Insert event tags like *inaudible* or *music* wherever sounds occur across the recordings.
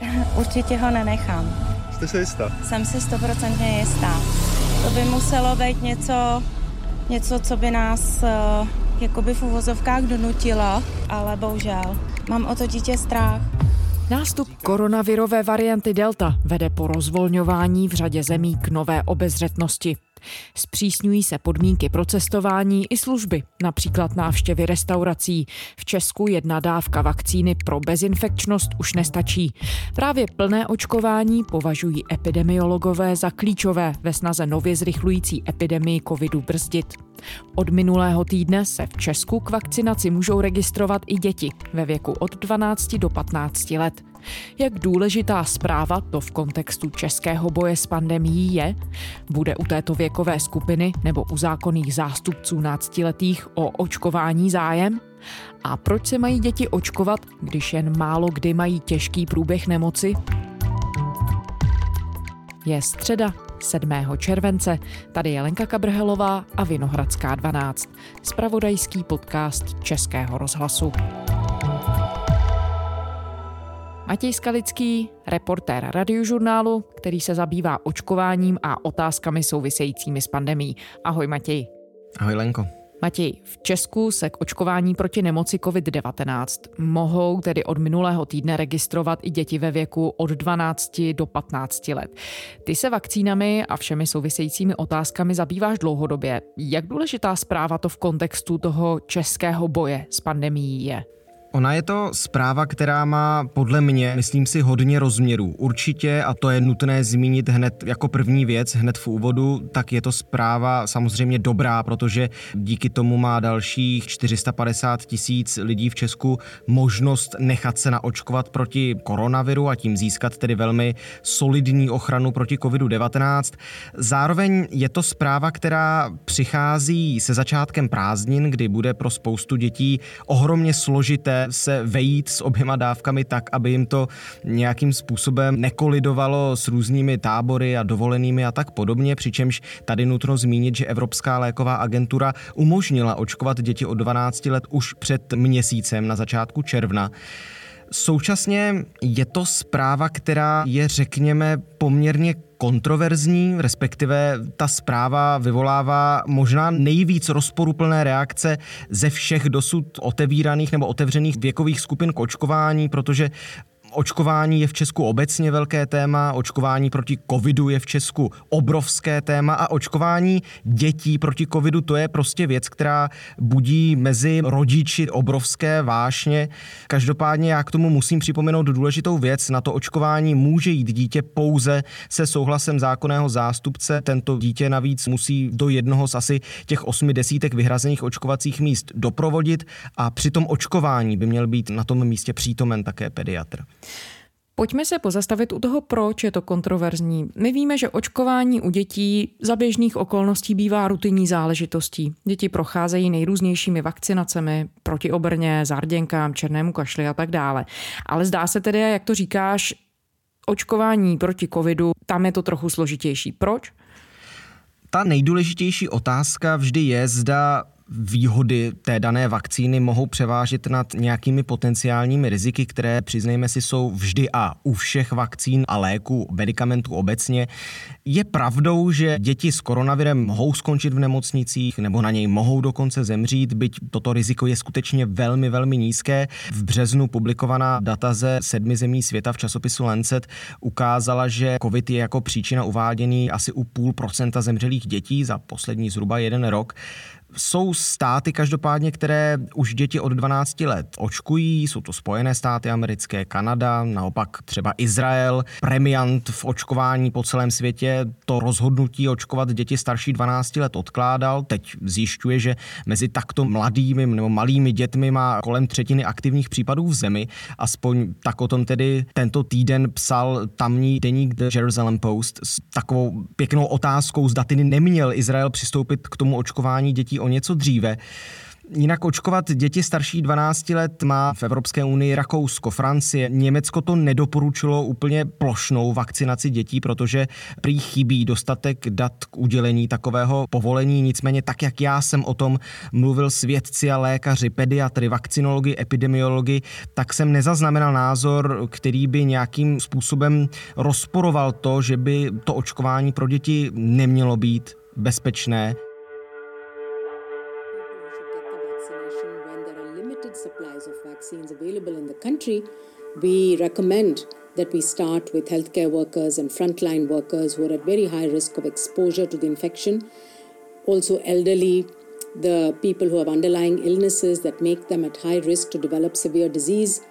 *laughs* Určitě ho nenechám. Jste si jistá? Jsem si stoprocentně jistá. To by muselo být něco, něco co by nás uh, jakoby v uvozovkách donutilo, ale bohužel mám o to dítě strach. Nástup koronavirové varianty Delta vede po rozvolňování v řadě zemí k nové obezřetnosti. Zpřísňují se podmínky pro cestování i služby, například návštěvy restaurací. V Česku jedna dávka vakcíny pro bezinfekčnost už nestačí. Právě plné očkování považují epidemiologové za klíčové ve snaze nově zrychlující epidemii covidu brzdit. Od minulého týdne se v Česku k vakcinaci můžou registrovat i děti ve věku od 12 do 15 let. Jak důležitá zpráva to v kontextu českého boje s pandemií je? Bude u této věkové skupiny nebo u zákonných zástupců náctiletých o očkování zájem? A proč se mají děti očkovat, když jen málo kdy mají těžký průběh nemoci? Je středa 7. července. Tady je Lenka Kabrhelová a Vinohradská 12. Spravodajský podcast Českého rozhlasu. Matěj Skalický, reportér radiožurnálu, který se zabývá očkováním a otázkami souvisejícími s pandemí. Ahoj Matěj. Ahoj Lenko. Matěj, v Česku se k očkování proti nemoci COVID-19 mohou tedy od minulého týdne registrovat i děti ve věku od 12 do 15 let. Ty se vakcínami a všemi souvisejícími otázkami zabýváš dlouhodobě. Jak důležitá zpráva to v kontextu toho českého boje s pandemií je? Ona je to zpráva, která má podle mě, myslím si, hodně rozměrů. Určitě, a to je nutné zmínit hned jako první věc, hned v úvodu, tak je to zpráva samozřejmě dobrá, protože díky tomu má dalších 450 tisíc lidí v Česku možnost nechat se naočkovat proti koronaviru a tím získat tedy velmi solidní ochranu proti COVID-19. Zároveň je to zpráva, která přichází se začátkem prázdnin, kdy bude pro spoustu dětí ohromně složité se vejít s oběma dávkami tak, aby jim to nějakým způsobem nekolidovalo s různými tábory a dovolenými a tak podobně, přičemž tady nutno zmínit, že Evropská léková agentura umožnila očkovat děti od 12 let už před měsícem na začátku června. Současně je to zpráva, která je, řekněme, poměrně kontroverzní, respektive ta zpráva vyvolává možná nejvíc rozporuplné reakce ze všech dosud otevíraných nebo otevřených věkových skupin k očkování, protože Očkování je v Česku obecně velké téma, očkování proti covidu je v Česku obrovské téma a očkování dětí proti covidu to je prostě věc, která budí mezi rodiči obrovské vášně. Každopádně já k tomu musím připomenout důležitou věc. Na to očkování může jít dítě pouze se souhlasem zákonného zástupce. Tento dítě navíc musí do jednoho z asi těch osmi desítek vyhrazených očkovacích míst doprovodit a při tom očkování by měl být na tom místě přítomen také pediatr. Pojďme se pozastavit u toho, proč je to kontroverzní. My víme, že očkování u dětí za běžných okolností bývá rutinní záležitostí. Děti procházejí nejrůznějšími vakcinacemi proti obrně, zárděnkám, černému kašli a tak dále. Ale zdá se tedy, jak to říkáš, očkování proti covidu, tam je to trochu složitější. Proč? Ta nejdůležitější otázka vždy je, zda výhody té dané vakcíny mohou převážit nad nějakými potenciálními riziky, které, přiznejme si, jsou vždy a u všech vakcín a léků, medicamentů obecně. Je pravdou, že děti s koronavirem mohou skončit v nemocnicích nebo na něj mohou dokonce zemřít, byť toto riziko je skutečně velmi, velmi nízké. V březnu publikovaná data ze sedmi zemí světa v časopisu Lancet ukázala, že COVID je jako příčina uváděný asi u půl procenta zemřelých dětí za poslední zhruba jeden rok. Jsou státy každopádně, které už děti od 12 let očkují, jsou to Spojené státy americké, Kanada, naopak třeba Izrael, premiant v očkování po celém světě to rozhodnutí očkovat děti starší 12 let odkládal. Teď zjišťuje, že mezi takto mladými nebo malými dětmi má kolem třetiny aktivních případů v zemi. Aspoň tak o tom tedy tento týden psal tamní deník The Jerusalem Post s takovou pěknou otázkou, zda tedy neměl Izrael přistoupit k tomu očkování dětí o něco dříve. Jinak očkovat děti starší 12 let má v Evropské unii Rakousko, Francie. Německo to nedoporučilo úplně plošnou vakcinaci dětí, protože prý chybí dostatek dat k udělení takového povolení. Nicméně tak, jak já jsem o tom mluvil s vědci a lékaři, pediatry, vakcinologi, epidemiologi, tak jsem nezaznamenal názor, který by nějakým způsobem rozporoval to, že by to očkování pro děti nemělo být bezpečné. Vaccines available in the country, we recommend that we start with healthcare workers and frontline workers who are at very high risk of exposure to the infection, also elderly, the people who have underlying illnesses that make them at high risk to develop severe disease.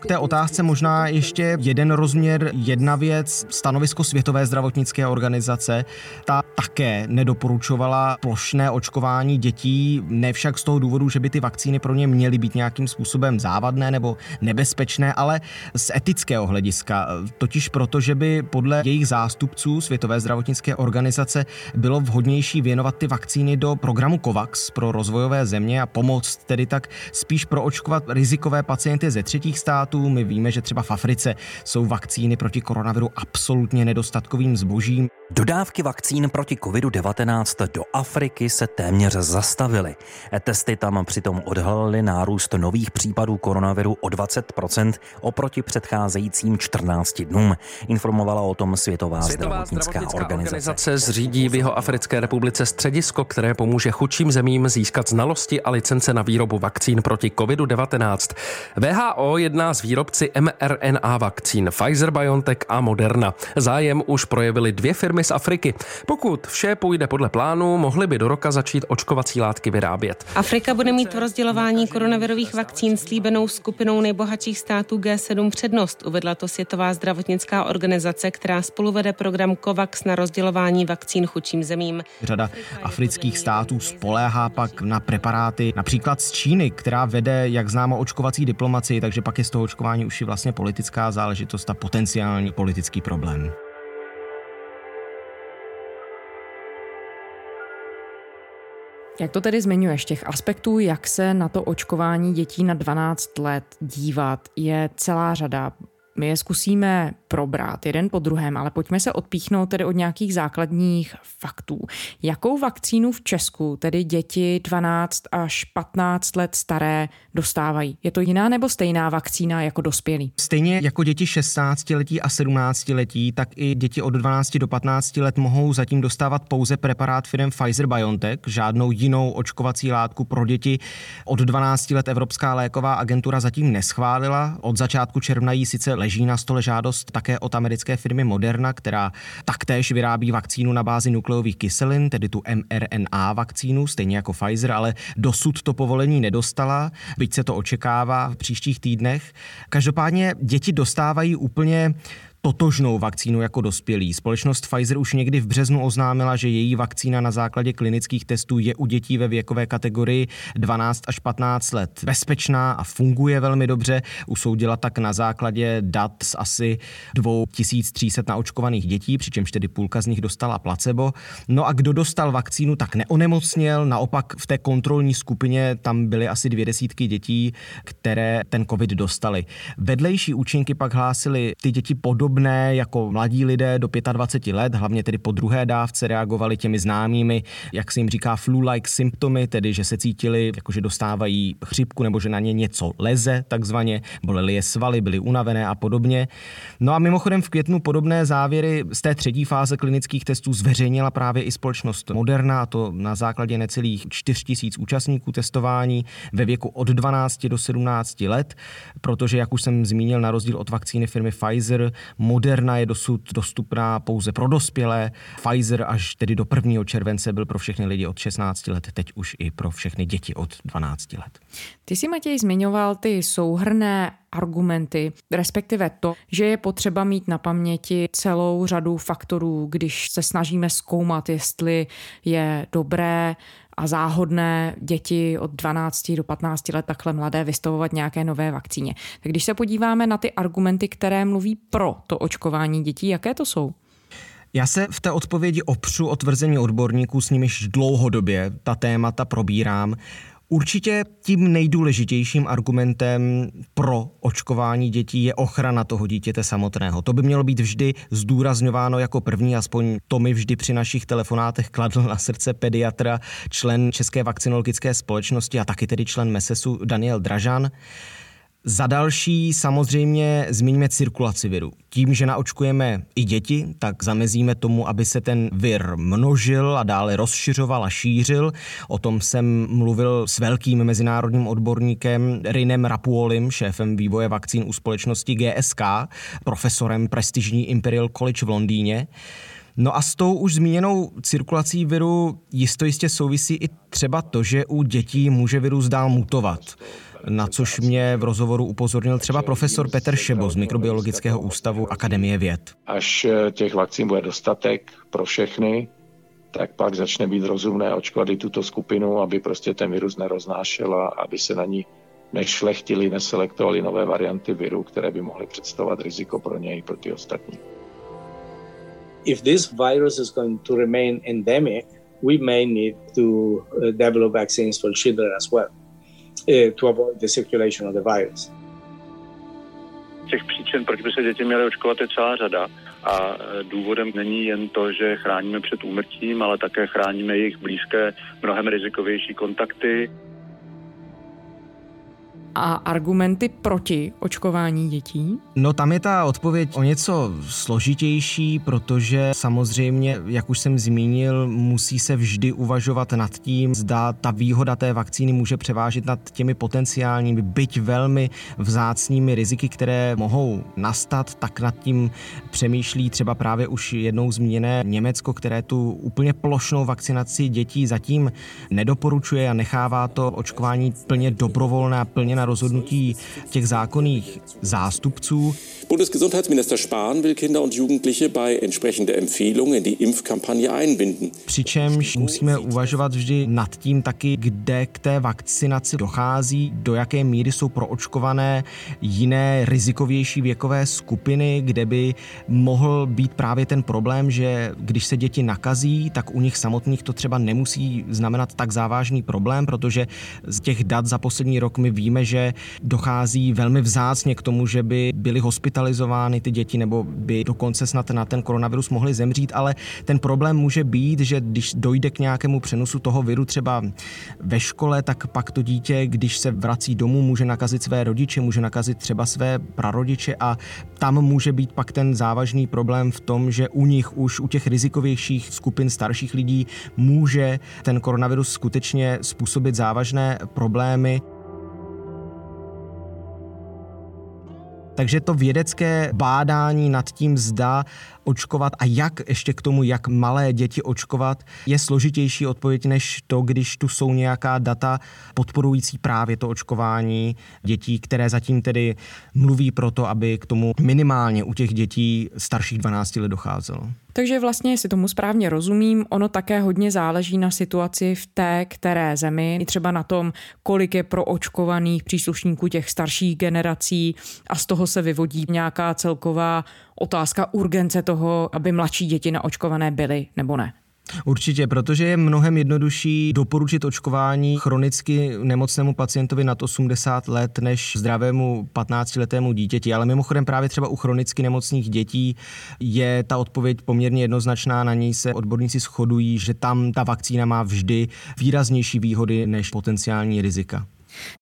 K té otázce možná ještě jeden rozměr, jedna věc. Stanovisko Světové zdravotnické organizace, ta také nedoporučovala plošné očkování dětí, ne však z toho důvodu, že by ty vakcíny pro ně měly být nějakým způsobem závadné nebo nebezpečné, ale z etického hlediska. Totiž proto, že by podle jejich zástupců Světové zdravotnické organizace bylo vhodnější věnovat ty vakcíny do programu COVAX pro rozvojové země a pomoct tedy tak spíš proočkovat rizikové pacienty ze třetích států. My víme, že třeba v Africe jsou vakcíny proti koronaviru absolutně nedostatkovým zbožím. Dodávky vakcín proti COVID-19 do Afriky se téměř zastavily. Testy tam přitom odhalily nárůst nových případů koronaviru o 20% oproti předcházejícím 14 dnům. Informovala o tom Světová, Světová zdravotnická, zdravotnická organizace. organizace zřídí v jeho Africké republice středisko, které pomůže chudším zemím získat znalosti a licence na výrobu vakcín proti COVID-19. VHO jedná s výrobci mRNA vakcín Pfizer, BioNTech a Moderna. Zájem už projevili dvě firmy z Afriky. Pokud vše půjde podle plánu, mohli by do roka začít očkovací látky vyrábět. Afrika bude mít v rozdělování koronavirových vakcín slíbenou skupinou nejbohatších států G7 přednost, uvedla to Světová zdravotnická organizace, která spoluvede program COVAX na rozdělování vakcín chudším zemím. Řada afrických států spoléhá pak na preparáty, například z Číny, která vede, jak známo, očkovací diplomaci, takže pak je z toho očkování už i vlastně politická záležitost a potenciální politický problém. Jak to tedy zmiňuješ, těch aspektů, jak se na to očkování dětí na 12 let dívat, je celá řada. My je zkusíme probrat jeden po druhém, ale pojďme se odpíchnout tedy od nějakých základních faktů. Jakou vakcínu v Česku tedy děti 12 až 15 let staré dostávají? Je to jiná nebo stejná vakcína jako dospělí? Stejně jako děti 16 letí a 17 letí, tak i děti od 12 do 15 let mohou zatím dostávat pouze preparát firm Pfizer BioNTech, žádnou jinou očkovací látku pro děti od 12 let Evropská léková agentura zatím neschválila. Od začátku června jí sice leží na stole žádost také od americké firmy Moderna, která taktéž vyrábí vakcínu na bázi nukleových kyselin, tedy tu mRNA vakcínu, stejně jako Pfizer, ale dosud to povolení nedostala, byť se to očekává v příštích týdnech. Každopádně děti dostávají úplně totožnou vakcínu jako dospělí. Společnost Pfizer už někdy v březnu oznámila, že její vakcína na základě klinických testů je u dětí ve věkové kategorii 12 až 15 let bezpečná a funguje velmi dobře. Usoudila tak na základě dat z asi 2300 naočkovaných dětí, přičemž tedy půlka z nich dostala placebo. No a kdo dostal vakcínu, tak neonemocněl, naopak v té kontrolní skupině tam byly asi dvě desítky dětí, které ten covid dostali. Vedlejší účinky pak hlásili ty děti podobně podobné jako mladí lidé do 25 let, hlavně tedy po druhé dávce reagovali těmi známými, jak se jim říká flu-like symptomy, tedy že se cítili, jako že dostávají chřipku nebo že na ně něco leze, takzvaně, bolely je svaly, byly unavené a podobně. No a mimochodem v květnu podobné závěry z té třetí fáze klinických testů zveřejnila právě i společnost Moderna, to na základě necelých 4 tisíc účastníků testování ve věku od 12 do 17 let, protože, jak už jsem zmínil, na rozdíl od vakcíny firmy Pfizer, Moderna je dosud dostupná pouze pro dospělé, Pfizer až tedy do 1. července byl pro všechny lidi od 16 let, teď už i pro všechny děti od 12 let. Ty si Matěj zmiňoval ty souhrné argumenty, respektive to, že je potřeba mít na paměti celou řadu faktorů, když se snažíme zkoumat, jestli je dobré a záhodné děti od 12 do 15 let takhle mladé vystavovat nějaké nové vakcíně. Tak když se podíváme na ty argumenty, které mluví pro to očkování dětí, jaké to jsou? Já se v té odpovědi opřu o tvrzení odborníků, s nimiž dlouhodobě ta témata probírám. Určitě tím nejdůležitějším argumentem pro očkování dětí je ochrana toho dítěte samotného. To by mělo být vždy zdůrazňováno jako první, aspoň to mi vždy při našich telefonátech kladl na srdce pediatra, člen České vakcinologické společnosti a taky tedy člen MESESu Daniel Dražan. Za další samozřejmě zmíníme cirkulaci viru. Tím, že naočkujeme i děti, tak zamezíme tomu, aby se ten vir množil a dále rozšiřoval a šířil. O tom jsem mluvil s velkým mezinárodním odborníkem Rinem Rapuolim, šéfem vývoje vakcín u společnosti GSK, profesorem prestižní Imperial College v Londýně. No a s tou už zmíněnou cirkulací viru jisto jistě souvisí i třeba to, že u dětí může virus dál mutovat na což mě v rozhovoru upozornil třeba profesor Petr Šebo z Mikrobiologického ústavu Akademie věd. Až eh, těch vakcín bude dostatek pro všechny, tak pak začne být rozumné očkovat i tuto skupinu, aby prostě ten virus neroznášel a aby se na ní nešlechtili, neselektovali nové varianty viru, které by mohly představovat riziko pro něj, pro ty ostatní. If this virus is going to remain endemic, we may need to uh, develop vaccines for children as well. Eh, to avoid the circulation of the virus. Těch příčin, proč by se děti měly očkovat, je celá řada. A eh, důvodem není jen to, že chráníme před úmrtím, ale také chráníme jejich blízké, mnohem rizikovější kontakty a argumenty proti očkování dětí? No tam je ta odpověď o něco složitější, protože samozřejmě, jak už jsem zmínil, musí se vždy uvažovat nad tím, zda ta výhoda té vakcíny může převážit nad těmi potenciálními, byť velmi vzácnými riziky, které mohou nastat, tak nad tím přemýšlí třeba právě už jednou zmíněné Německo, které tu úplně plošnou vakcinaci dětí zatím nedoporučuje a nechává to očkování plně dobrovolné a plně na rozhodnutí těch zákonných zástupců. Bundesgesundheitsminister Spahn will Kinder und Jugendliche bei entsprechender Empfehlung in die Impfkampagne einbinden. Přičemž musíme uvažovat vždy nad tím taky, kde k té vakcinaci dochází, do jaké míry jsou proočkované jiné rizikovější věkové skupiny, kde by mohl být právě ten problém, že když se děti nakazí, tak u nich samotných to třeba nemusí znamenat tak závažný problém, protože z těch dat za poslední rok my víme, že že dochází velmi vzácně k tomu, že by byly hospitalizovány ty děti nebo by dokonce snad na ten koronavirus mohly zemřít, ale ten problém může být, že když dojde k nějakému přenosu toho viru třeba ve škole, tak pak to dítě, když se vrací domů, může nakazit své rodiče, může nakazit třeba své prarodiče a tam může být pak ten závažný problém v tom, že u nich už u těch rizikovějších skupin starších lidí může ten koronavirus skutečně způsobit závažné problémy. Takže to vědecké bádání nad tím zda očkovat a jak ještě k tomu, jak malé děti očkovat, je složitější odpověď než to, když tu jsou nějaká data podporující právě to očkování dětí, které zatím tedy mluví pro to, aby k tomu minimálně u těch dětí starších 12 let docházelo. Takže vlastně, jestli tomu správně rozumím, ono také hodně záleží na situaci v té které zemi, i třeba na tom, kolik je pro očkovaných příslušníků těch starších generací a z toho se vyvodí nějaká celková otázka urgence toho, aby mladší děti naočkované byly nebo ne. Určitě, protože je mnohem jednodušší doporučit očkování chronicky nemocnému pacientovi nad 80 let než zdravému 15-letému dítěti. Ale mimochodem právě třeba u chronicky nemocných dětí je ta odpověď poměrně jednoznačná. Na ní se odborníci shodují, že tam ta vakcína má vždy výraznější výhody než potenciální rizika.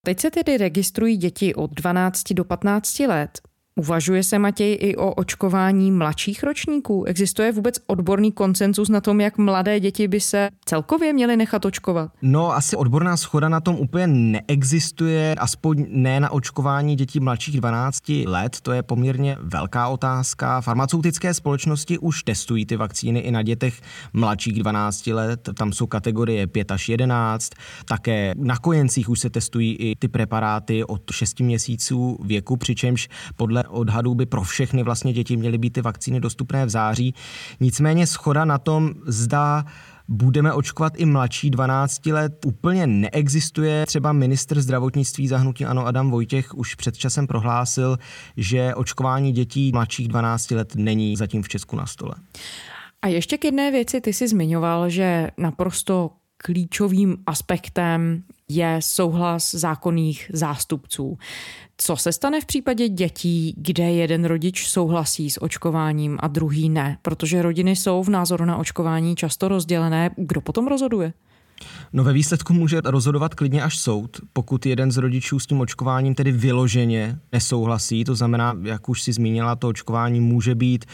Teď se tedy registrují děti od 12 do 15 let. Uvažuje se, Matěj, i o očkování mladších ročníků? Existuje vůbec odborný koncenzus na tom, jak mladé děti by se celkově měly nechat očkovat? No, asi odborná schoda na tom úplně neexistuje, aspoň ne na očkování dětí mladších 12 let. To je poměrně velká otázka. Farmaceutické společnosti už testují ty vakcíny i na dětech mladších 12 let. Tam jsou kategorie 5 až 11. Také na kojencích už se testují i ty preparáty od 6 měsíců věku, přičemž podle odhadů by pro všechny vlastně děti měly být ty vakcíny dostupné v září. Nicméně schoda na tom, zda budeme očkovat i mladší 12 let, úplně neexistuje. Třeba ministr zdravotnictví zahnutí Ano Adam Vojtěch už před časem prohlásil, že očkování dětí mladších 12 let není zatím v Česku na stole. A ještě k jedné věci, ty jsi zmiňoval, že naprosto klíčovým aspektem je souhlas zákonných zástupců. Co se stane v případě dětí, kde jeden rodič souhlasí s očkováním a druhý ne? Protože rodiny jsou v názoru na očkování často rozdělené. Kdo potom rozhoduje? No ve výsledku může rozhodovat klidně až soud, pokud jeden z rodičů s tím očkováním tedy vyloženě nesouhlasí. To znamená, jak už si zmínila, to očkování může být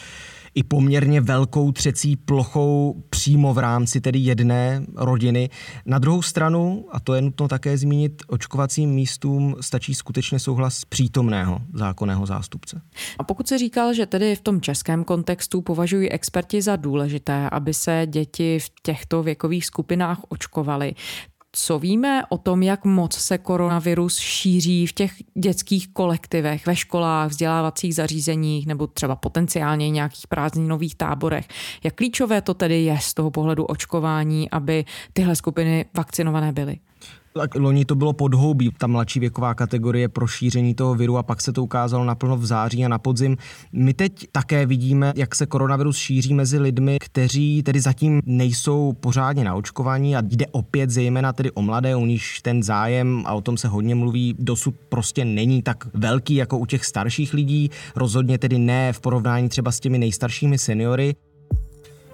i poměrně velkou třecí plochou přímo v rámci tedy jedné rodiny. Na druhou stranu, a to je nutno také zmínit, očkovacím místům stačí skutečně souhlas přítomného zákonného zástupce. A pokud se říkal, že tedy v tom českém kontextu považují experti za důležité, aby se děti v těchto věkových skupinách očkovaly, co víme o tom, jak moc se koronavirus šíří v těch dětských kolektivech, ve školách, vzdělávacích zařízeních nebo třeba potenciálně nějakých prázdninových táborech? Jak klíčové to tedy je z toho pohledu očkování, aby tyhle skupiny vakcinované byly? Tak loni to bylo podhoubí, ta mladší věková kategorie pro šíření toho viru a pak se to ukázalo naplno v září a na podzim. My teď také vidíme, jak se koronavirus šíří mezi lidmi, kteří tedy zatím nejsou pořádně naočkovaní a jde opět zejména tedy o mladé, u níž ten zájem, a o tom se hodně mluví, dosud prostě není tak velký jako u těch starších lidí, rozhodně tedy ne v porovnání třeba s těmi nejstaršími seniory.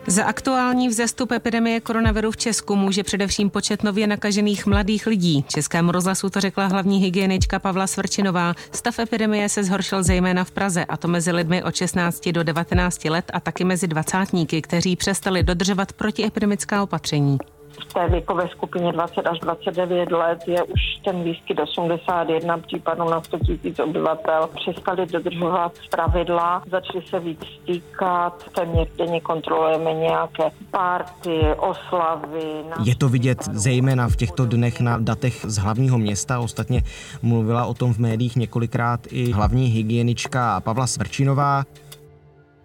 Za aktuální vzestup epidemie koronaviru v Česku může především počet nově nakažených mladých lidí. Českému rozhlasu to řekla hlavní hygienička Pavla Svrčinová. Stav epidemie se zhoršil zejména v Praze, a to mezi lidmi od 16 do 19 let a taky mezi dvacátníky, kteří přestali dodržovat protiepidemická opatření v té věkové skupině 20 až 29 let je už ten výskyt 81 případů na 100 000 obyvatel. Přestali dodržovat pravidla, začali se víc stýkat, téměř denně kontrolujeme nějaké párty, oslavy. Je to vidět zejména v těchto dnech na datech z hlavního města. Ostatně mluvila o tom v médiích několikrát i hlavní hygienička Pavla Svrčinová.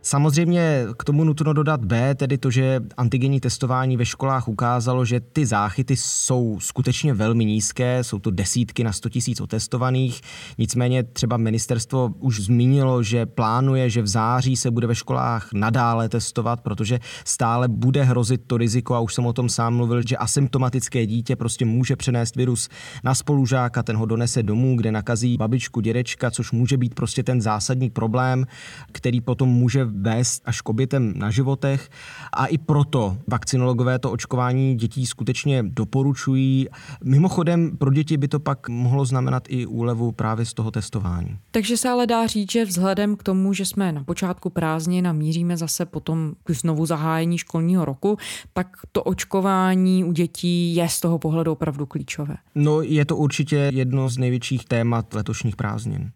Samozřejmě k tomu nutno dodat B, tedy to, že antigenní testování ve školách ukázalo, že ty záchyty jsou skutečně velmi nízké, jsou to desítky na 100 tisíc otestovaných. Nicméně třeba ministerstvo už zmínilo, že plánuje, že v září se bude ve školách nadále testovat, protože stále bude hrozit to riziko, a už jsem o tom sám mluvil, že asymptomatické dítě prostě může přenést virus na spolužáka, ten ho donese domů, kde nakazí babičku, dědečka, což může být prostě ten zásadní problém, který potom může vést až k obětem na životech a i proto vakcinologové to očkování dětí skutečně doporučují. Mimochodem pro děti by to pak mohlo znamenat i úlevu právě z toho testování. Takže se ale dá říct, že vzhledem k tomu, že jsme na počátku prázdnin a míříme zase potom k znovu zahájení školního roku, tak to očkování u dětí je z toho pohledu opravdu klíčové. No je to určitě jedno z největších témat letošních prázdnin.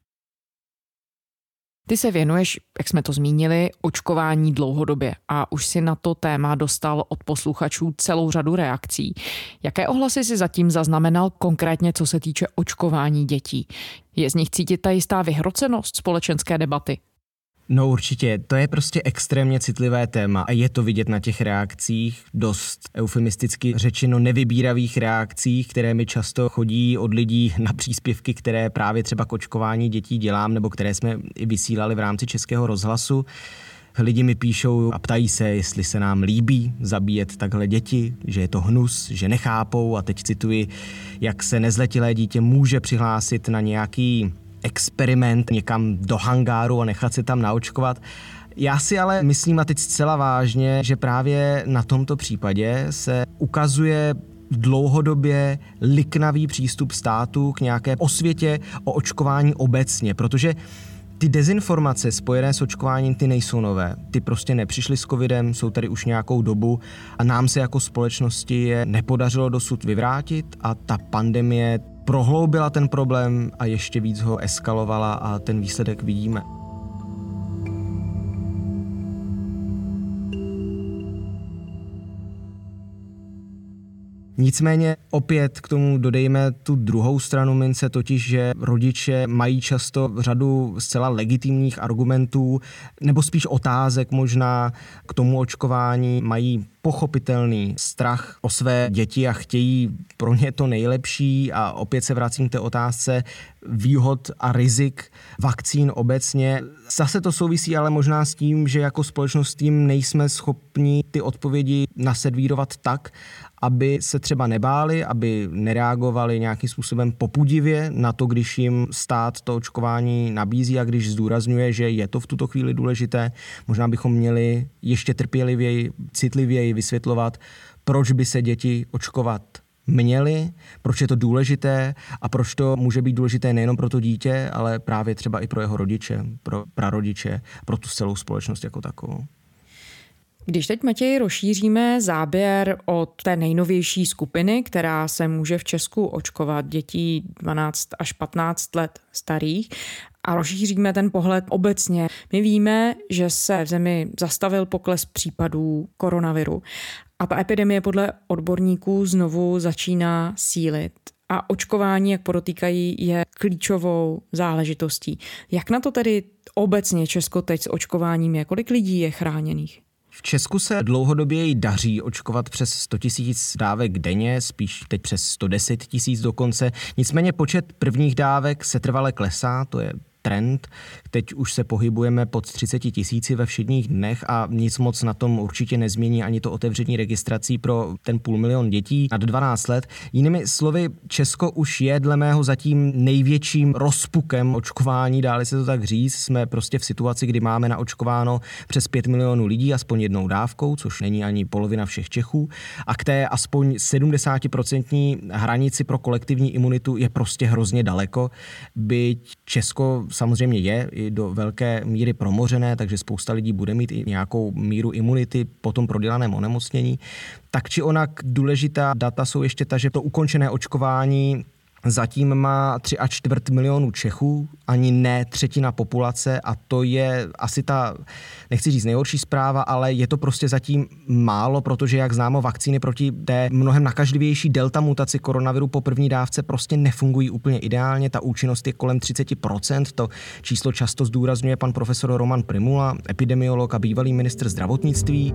Ty se věnuješ, jak jsme to zmínili, očkování dlouhodobě a už si na to téma dostal od posluchačů celou řadu reakcí. Jaké ohlasy si zatím zaznamenal konkrétně, co se týče očkování dětí? Je z nich cítit ta jistá vyhrocenost společenské debaty? No určitě, to je prostě extrémně citlivé téma a je to vidět na těch reakcích, dost eufemisticky řečeno nevybíravých reakcích, které mi často chodí od lidí na příspěvky, které právě třeba k očkování dětí dělám nebo které jsme i vysílali v rámci Českého rozhlasu. Lidi mi píšou a ptají se, jestli se nám líbí zabíjet takhle děti, že je to hnus, že nechápou a teď cituji, jak se nezletilé dítě může přihlásit na nějaký experiment někam do hangáru a nechat se tam naočkovat. Já si ale myslím, a teď zcela vážně, že právě na tomto případě se ukazuje dlouhodobě liknavý přístup státu k nějaké osvětě o očkování obecně, protože ty dezinformace spojené s očkováním, ty nejsou nové. Ty prostě nepřišly s covidem, jsou tady už nějakou dobu a nám se jako společnosti je nepodařilo dosud vyvrátit a ta pandemie prohloubila ten problém a ještě víc ho eskalovala a ten výsledek vidíme. Nicméně opět k tomu dodejme tu druhou stranu mince, totiž, že rodiče mají často řadu zcela legitimních argumentů, nebo spíš otázek možná k tomu očkování, mají pochopitelný strach o své děti a chtějí pro ně to nejlepší a opět se vracím k té otázce výhod a rizik vakcín obecně. Zase to souvisí ale možná s tím, že jako společnost tím nejsme schopni ty odpovědi nasedvírovat tak, aby se třeba nebáli, aby nereagovali nějakým způsobem popudivě na to, když jim stát to očkování nabízí a když zdůrazňuje, že je to v tuto chvíli důležité. Možná bychom měli ještě trpělivěji, citlivěji vysvětlovat, proč by se děti očkovat měli, proč je to důležité a proč to může být důležité nejenom pro to dítě, ale právě třeba i pro jeho rodiče, pro prarodiče, pro tu celou společnost jako takovou. Když teď, Matěj, rozšíříme záběr od té nejnovější skupiny, která se může v Česku očkovat dětí 12 až 15 let starých, a rozšíříme ten pohled obecně. My víme, že se v zemi zastavil pokles případů koronaviru a ta epidemie podle odborníků znovu začíná sílit. A očkování, jak podotýkají, je klíčovou záležitostí. Jak na to tedy obecně Česko teď s očkováním je? Kolik lidí je chráněných? V Česku se dlouhodobě daří očkovat přes 100 tisíc dávek denně, spíš teď přes 110 tisíc dokonce. Nicméně počet prvních dávek se trvale klesá, to je trend. Teď už se pohybujeme pod 30 tisíci ve všedních dnech a nic moc na tom určitě nezmění ani to otevření registrací pro ten půl milion dětí nad 12 let. Jinými slovy, Česko už je dle mého zatím největším rozpukem očkování, dále se to tak říct. Jsme prostě v situaci, kdy máme naočkováno přes 5 milionů lidí aspoň jednou dávkou, což není ani polovina všech Čechů. A k té aspoň 70% hranici pro kolektivní imunitu je prostě hrozně daleko. Byť Česko samozřejmě je i do velké míry promořené, takže spousta lidí bude mít i nějakou míru imunity po tom prodělaném onemocnění. Tak či onak důležitá data jsou ještě ta, že to ukončené očkování Zatím má 3 a čtvrt milionů Čechů, ani ne třetina populace a to je asi ta, nechci říct nejhorší zpráva, ale je to prostě zatím málo, protože jak známo, vakcíny proti té mnohem nakažlivější delta mutaci koronaviru po první dávce prostě nefungují úplně ideálně. Ta účinnost je kolem 30%, to číslo často zdůrazňuje pan profesor Roman Primula, epidemiolog a bývalý ministr zdravotnictví.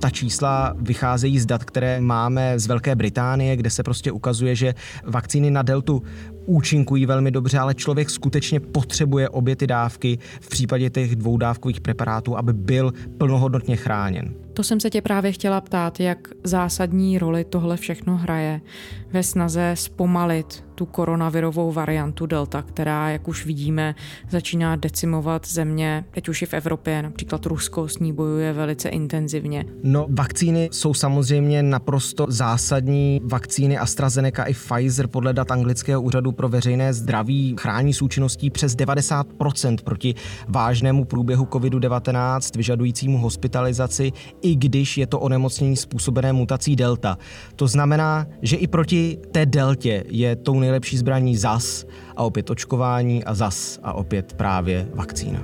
Ta čísla vycházejí z dat, které máme z Velké Británie, kde se prostě ukazuje, že vakcíny na deltu účinkují velmi dobře, ale člověk skutečně potřebuje obě ty dávky v případě těch dvoudávkových preparátů, aby byl plnohodnotně chráněn. To jsem se tě právě chtěla ptát, jak zásadní roli tohle všechno hraje ve snaze zpomalit tu koronavirovou variantu Delta, která, jak už vidíme, začíná decimovat země, teď už i v Evropě, například Rusko s ní bojuje velice intenzivně. No, vakcíny jsou samozřejmě naprosto zásadní. Vakcíny AstraZeneca i Pfizer podle dat anglického úřadu pro veřejné zdraví chrání s účinností přes 90% proti vážnému průběhu COVID-19, vyžadujícímu hospitalizaci, i když je to onemocnění způsobené mutací delta. To znamená, že i proti té deltě je tou nejlepší zbraní ZAS a opět očkování a ZAS a opět právě vakcína.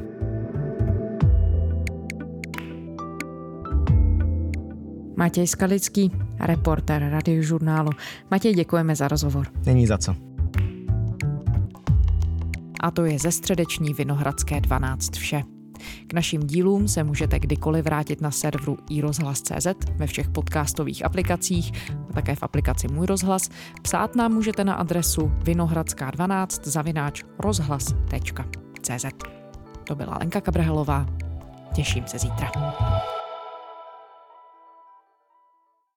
Matěj Skalický, reporter radiožurnálu. Matěj, děkujeme za rozhovor. Není za co. A to je ze středeční Vinohradské 12 vše. K našim dílům se můžete kdykoliv vrátit na serveru iRozhlas.cz ve všech podcastových aplikacích a také v aplikaci Můj rozhlas. Psát nám můžete na adresu vinohradská12 zavináč rozhlas.cz To byla Lenka Kabrhelová. Těším se zítra.